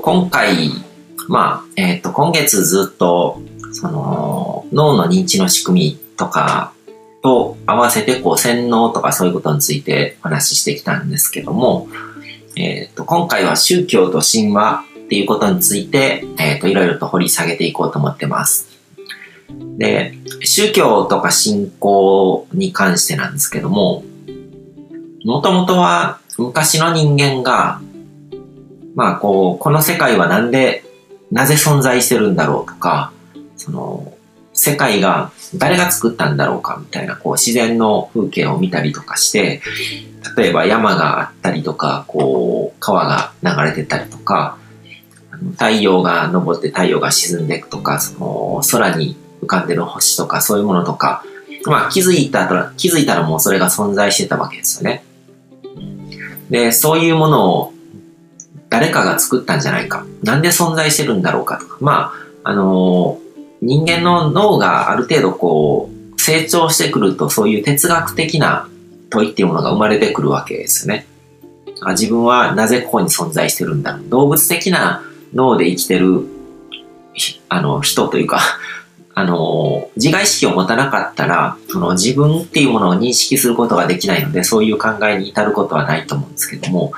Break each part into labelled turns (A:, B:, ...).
A: 今回、まあ、えっ、と、今月ずっと、その、脳の認知の仕組みとかと合わせて、こう、洗脳とかそういうことについてお話ししてきたんですけども、えっ、と、今回は宗教と神話っていうことについて、えっ、と、いろいろと掘り下げていこうと思ってます。で、宗教とか信仰に関してなんですけども、もともとは昔の人間が、まあこう、この世界はなんで、なぜ存在してるんだろうとか、その、世界が誰が作ったんだろうかみたいな、こう自然の風景を見たりとかして、例えば山があったりとか、こう、川が流れてたりとか、太陽が昇って太陽が沈んでいくとか、その空に浮かんでる星とかそういうものとか、まあ気づいたら、気づいたらもうそれが存在してたわけですよね。で、そういうものを誰かが作ったんじゃないか。なんで存在してるんだろうかとか。まあ、あのー、人間の脳がある程度こう、成長してくるとそういう哲学的な問いっていうものが生まれてくるわけですよね。あ自分はなぜここに存在してるんだろう動物的な脳で生きてる、あの、人というか あの、自我意識を持たなかったら、その自分っていうものを認識することができないので、そういう考えに至ることはないと思うんですけども、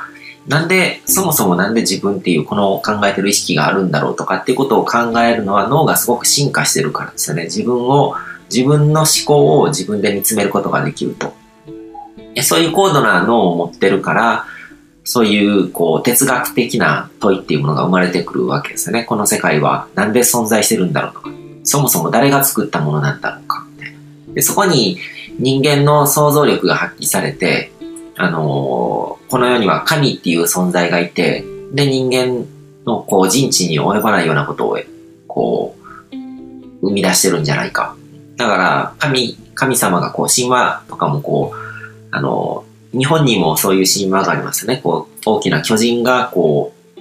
A: なんで、そもそもなんで自分っていうこの考えてる意識があるんだろうとかっていうことを考えるのは脳がすごく進化してるからですよね。自分を、自分の思考を自分で見つめることができると。そういう高度な脳を持ってるから、そういうこう哲学的な問いっていうものが生まれてくるわけですよね。この世界はなんで存在してるんだろうとか。そもそも誰が作ったものなんだろうかで、そこに人間の想像力が発揮されて、あのー、この世には神っていう存在がいて、で、人間のこう人知に及ばないようなことを、こう、生み出してるんじゃないか。だから、神、神様がこう、神話とかもこう、あのー、日本にもそういう神話がありますよね。こう、大きな巨人がこう、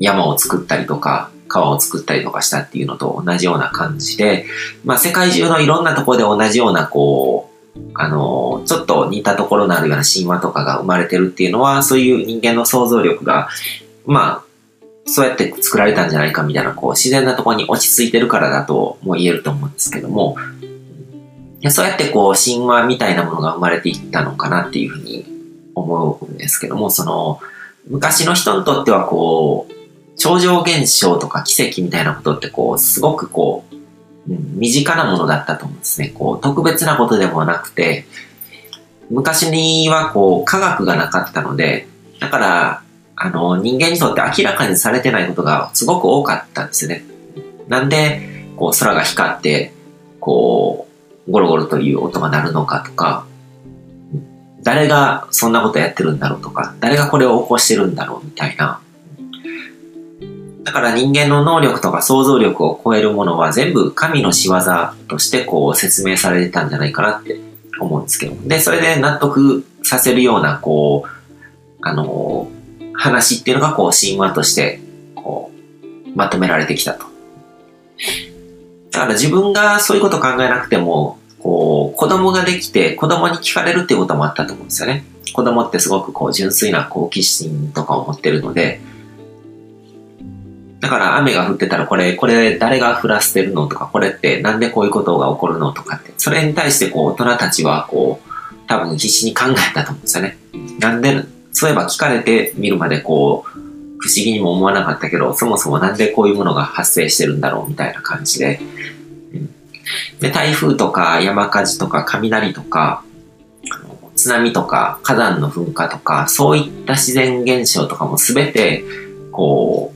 A: 山を作ったりとか、川を作ったりとかしたっていうのと同じような感じで、まあ世界中のいろんなところで同じようなこう、あの、ちょっと似たところのあるような神話とかが生まれてるっていうのは、そういう人間の想像力が、まあ、そうやって作られたんじゃないかみたいな、こう、自然なところに落ち着いてるからだとも言えると思うんですけども、そうやってこう、神話みたいなものが生まれていったのかなっていうふうに思うんですけども、その、昔の人にとってはこう、超常現象とか奇跡みたいなことってこう、すごくこう、身近なものだったと思うんですね。こう、特別なことでもなくて、昔にはこう、科学がなかったので、だから、あの、人間にとって明らかにされてないことがすごく多かったんですね。なんで、こう、空が光って、こう、ゴロゴロという音が鳴るのかとか、誰がそんなことやってるんだろうとか、誰がこれを起こしてるんだろうみたいな、だから人間の能力とか想像力を超えるものは全部神の仕業としてこう説明されてたんじゃないかなって思うんですけど。で、それで納得させるようなこう、あのー、話っていうのがこう神話としてこう、まとめられてきたと。だから自分がそういうこと考えなくても、こう、子供ができて子供に聞かれるっていうこともあったと思うんですよね。子供ってすごくこう純粋な好奇心とかを持ってるので、だから雨が降ってたらこれ、これ誰が降らせてるのとか、これってなんでこういうことが起こるのとかって、それに対してこう大人たちはこう、多分必死に考えたと思うんですよね。なんで、そういえば聞かれてみるまでこう、不思議にも思わなかったけど、そもそもなんでこういうものが発生してるんだろうみたいな感じで。で、台風とか山火事とか雷とか、津波とか火山の噴火とか、そういった自然現象とかもすべて、こう、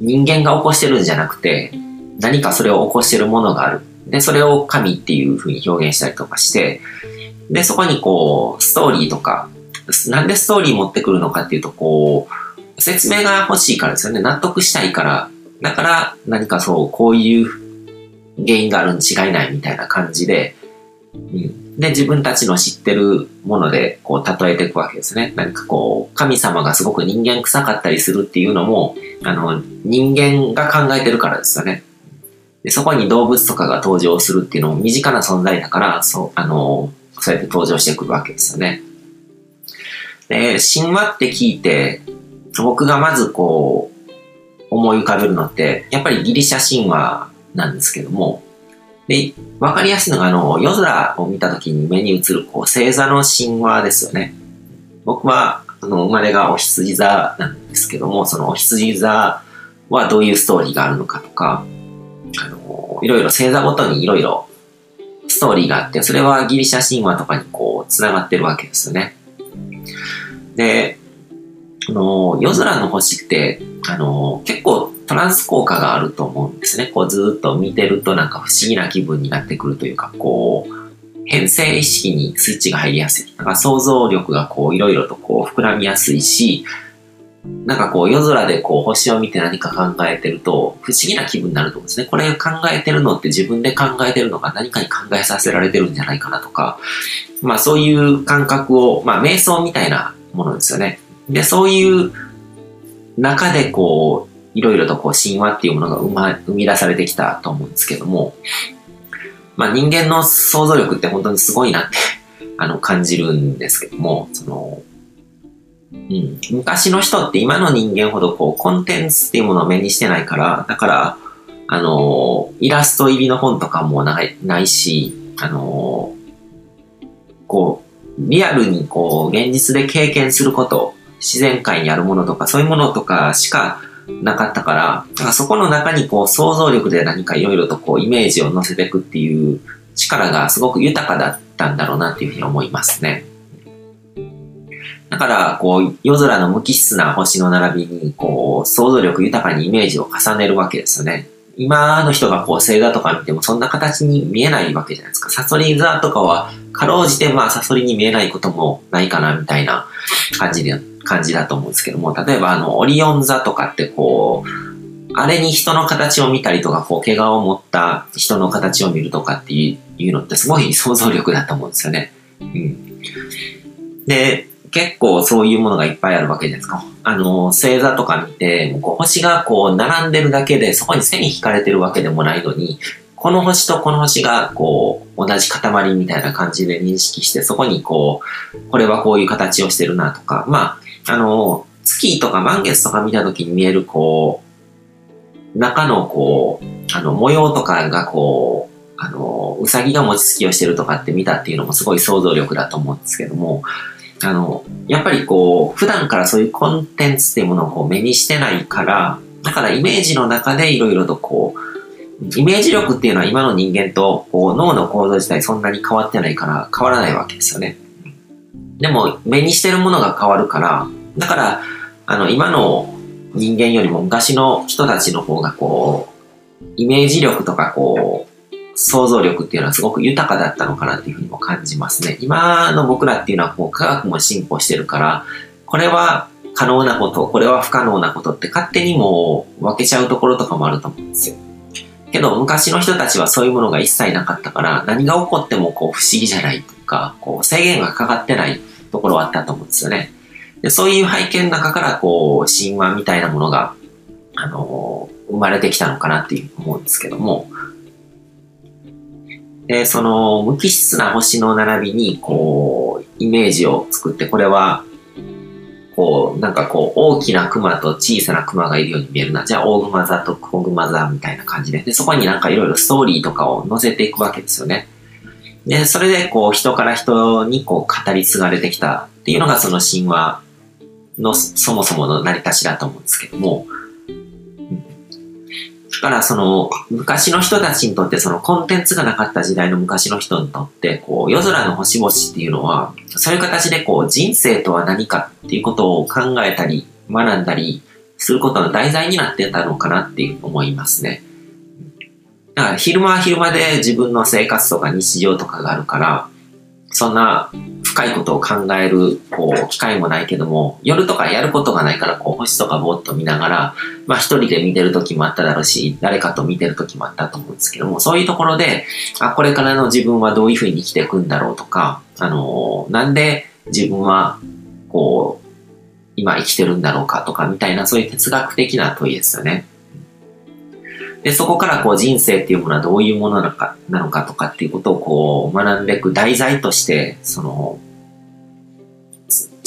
A: 人間が起こしてるんじゃなくて、何かそれを起こしてるものがある。で、それを神っていう風に表現したりとかして、で、そこにこう、ストーリーとか、なんでストーリー持ってくるのかっていうと、こう、説明が欲しいからですよね。納得したいから。だから何かそう、こういう原因があるに違いないみたいな感じで、うん、で、自分たちの知ってるもので、こう、例えていくわけですね。何かこう、神様がすごく人間臭かったりするっていうのも、あの、人間が考えてるからですよね。で、そこに動物とかが登場するっていうのも身近な存在だから、そう、あの、そうやって登場してくるわけですよね。で、神話って聞いて、僕がまずこう、思い浮かべるのって、やっぱりギリシャ神話なんですけども、で、わかりやすいのが、あの、夜空を見た時に目に映る、こう、星座の神話ですよね。僕は、あの、生まれがお羊座なんですけども、そのお羊座はどういうストーリーがあるのかとか、あの、いろいろ星座ごとにいろいろストーリーがあって、それはギリシャ神話とかにこう、繋がってるわけですよね。で、あの、夜空の星って、あの、結構トランス効果があると思うんですね。こうずっと見てるとなんか不思議な気分になってくるというか、こう、変性意識にスイッチが入りやすい。なんか想像力がこういろいろとこう膨らみやすいし、なんかこう夜空でこう星を見て何か考えてると不思議な気分になると思うんですね。これ考えてるのって自分で考えてるのが何かに考えさせられてるんじゃないかなとか、まあそういう感覚を、まあ瞑想みたいなものですよね。で、そういう中でこういろいろとこう神話っていうものが生,、ま、生み出されてきたと思うんですけども、まあ人間の想像力って本当にすごいなって あの感じるんですけども、その、うん、昔の人って今の人間ほどこうコンテンツっていうものを目にしてないから、だから、あの、イラスト入りの本とかもないないし、あの、こう、リアルにこう、現実で経験すること、自然界にあるものとか、そういうものとかしかなかったから、だからそこの中にこう想像力で何かいろいろとこうイメージを乗せていくっていう力がすごく豊かだったんだろうなっていうふうに思いますね。だから、こう、夜空の無機質な星の並びに、こう、想像力豊かにイメージを重ねるわけですよね。今の人がこう、星座とか見てもそんな形に見えないわけじゃないですか。サソリ座とかは、かろうじてまあ、サソリに見えないこともないかな、みたいな感じで感じだと思うんですけども、例えばあの、オリオン座とかってこう、あれに人の形を見たりとか、こう、怪我を持った人の形を見るとかっていうのってすごい想像力だと思うんですよね。うん。で、結構そういうものがいっぱいあるわけじゃないですか。あの、星座とか見て、こう星がこう並んでるだけで、そこに背に引かれてるわけでもないのに、この星とこの星がこう同じ塊みたいな感じで認識して、そこにこう、これはこういう形をしてるなとか、まあ、あの、月とか満月とか見た時に見える、こう、中のこう、あの、模様とかがこう、あの、うさぎが餅つきをしてるとかって見たっていうのもすごい想像力だと思うんですけども、あの、やっぱりこう、普段からそういうコンテンツっていうものをこう目にしてないから、だからイメージの中でいろいろとこう、イメージ力っていうのは今の人間とこう脳の構造自体そんなに変わってないから変わらないわけですよね。でも目にしてるものが変わるから、だから、あの、今の人間よりも昔の人たちの方がこう、イメージ力とかこう、想像力っていうのはすごく豊かだったのかなっていうふうにも感じますね。今の僕らっていうのはこう科学も進歩してるから、これは可能なこと、これは不可能なことって勝手にもう分けちゃうところとかもあると思うんですよ。けど昔の人たちはそういうものが一切なかったから何が起こってもこう不思議じゃないとか、こう制限がかかってないところはあったと思うんですよね。でそういう背景の中から、こう、神話みたいなものが、あの生まれてきたのかなっていう思うんですけども、で、その、無機質な星の並びに、こう、イメージを作って、これは、こう、なんかこう、大きな熊と小さな熊がいるように見えるな。じゃあ、大熊座と小熊座みたいな感じで。で、そこになんかいろいろストーリーとかを載せていくわけですよね。で、それでこう、人から人にこう、語り継がれてきたっていうのがその神話のそもそもの成り立ちだと思うんですけども、だからその昔の人たちにとってそのコンテンツがなかった時代の昔の人にとってこう夜空の星々っていうのはそういう形でこう人生とは何かっていうことを考えたり学んだりすることの題材になってたのかなっていう思いますね。だから昼間は昼間で自分の生活とか日常とかがあるからそんな深いことを考える、こう、機会もないけども、夜とかやることがないから、こう、星とかぼーっと見ながら、まあ一人で見てる時もあっただろうし、誰かと見てる時もあったと思うんですけども、そういうところで、あ、これからの自分はどういうふうに生きていくんだろうとか、あのー、なんで自分は、こう、今生きてるんだろうかとか、みたいな、そういう哲学的な問いですよね。で、そこからこう人生っていうものはどういうものなのか、なのかとかっていうことをこう学んでいく題材として、その、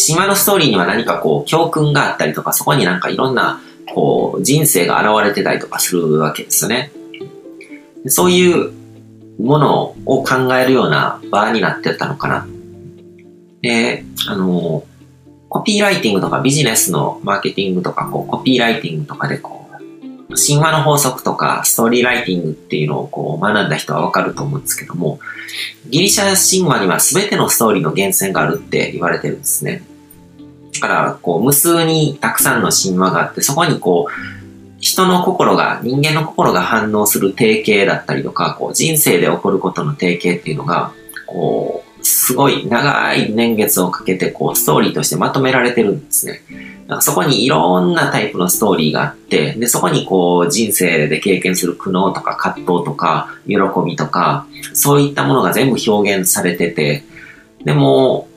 A: 神話のストーリーには何かこう、教訓があったりとか、そこになんかいろんな、こう、人生が現れてたりとかするわけですよね。そういうものを考えるような場になってたのかな。で、あの、コピーライティングとかビジネスのマーケティングとか、こう、コピーライティングとかでこう、神話の法則とかストーリーライティングっていうのをこう学んだ人はわかると思うんですけども、ギリシャ神話には全てのストーリーの源泉があるって言われてるんですね。だから、こう、無数にたくさんの神話があって、そこにこう、人の心が、人間の心が反応する定型だったりとか、こう、人生で起こることの定型っていうのが、こう、すごい長い年月をかけて、こう、ストーリーとしてまとめられてるんですね。だかそこにいろんなタイプのストーリーがあって、で、そこにこう、人生で経験する苦悩とか葛藤とか、喜びとか、そういったものが全部表現されてて、でも、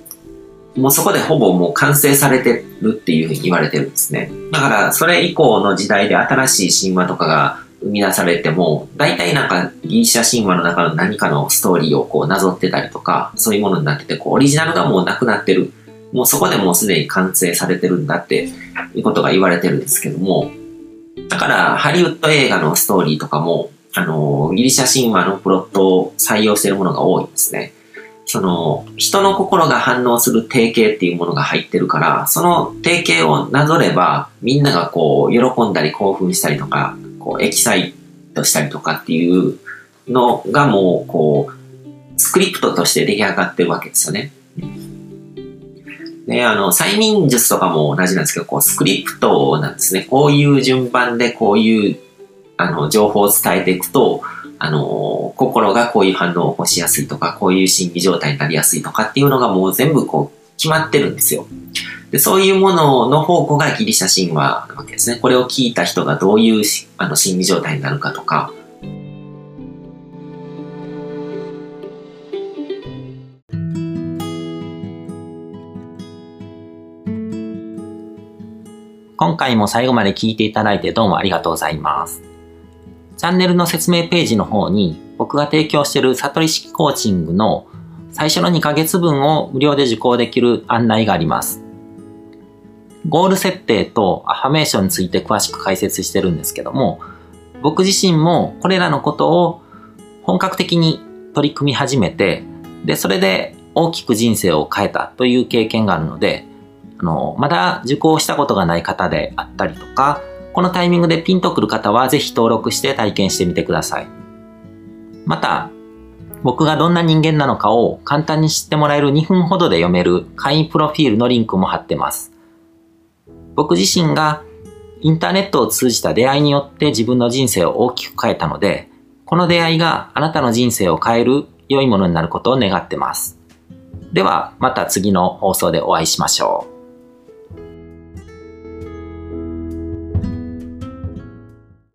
A: もうそこでほぼもう完成されてるっていうふうに言われてるんですね。だからそれ以降の時代で新しい神話とかが生み出されても、大体なんかギリシャ神話の中の何かのストーリーをこうなぞってたりとか、そういうものになってて、こうオリジナルがもうなくなってる。もうそこでもうすでに完成されてるんだっていうことが言われてるんですけども、だからハリウッド映画のストーリーとかも、あの、ギリシャ神話のプロットを採用してるものが多いんですね。その、人の心が反応する定型っていうものが入ってるから、その定型をなぞれば、みんながこう、喜んだり興奮したりとか、こう、エキサイトしたりとかっていうのがもう、こう、スクリプトとして出来上がってるわけですよね。で、あの、催眠術とかも同じなんですけど、こう、スクリプトなんですね。こういう順番でこういう、あの、情報を伝えていくと、あの、心がこういう反応を起こしやすいとか、こういう心理状態になりやすいとかっていうのがもう全部こう決まってるんですよ。でそういうものの方向がギリシャ神話なわけですね。これを聞いた人がどういうあの心理状態になるかとか、
B: 今回も最後まで聞いていただいてどうもありがとうございます。チャンネルの説明ページの方に僕が提供している悟り式コーチングの最初の2ヶ月分を無料で受講できる案内があります。ゴール設定とアファメーションについて詳しく解説してるんですけども、僕自身もこれらのことを本格的に取り組み始めて、で、それで大きく人生を変えたという経験があるので、あの、まだ受講したことがない方であったりとか、このタイミングでピンとくる方はぜひ登録して体験してみてください。また、僕がどんな人間なのかを簡単に知ってもらえる2分ほどで読める会員プロフィールのリンクも貼ってます。僕自身がインターネットを通じた出会いによって自分の人生を大きく変えたので、この出会いがあなたの人生を変える良いものになることを願ってます。では、また次の放送でお会いしましょう。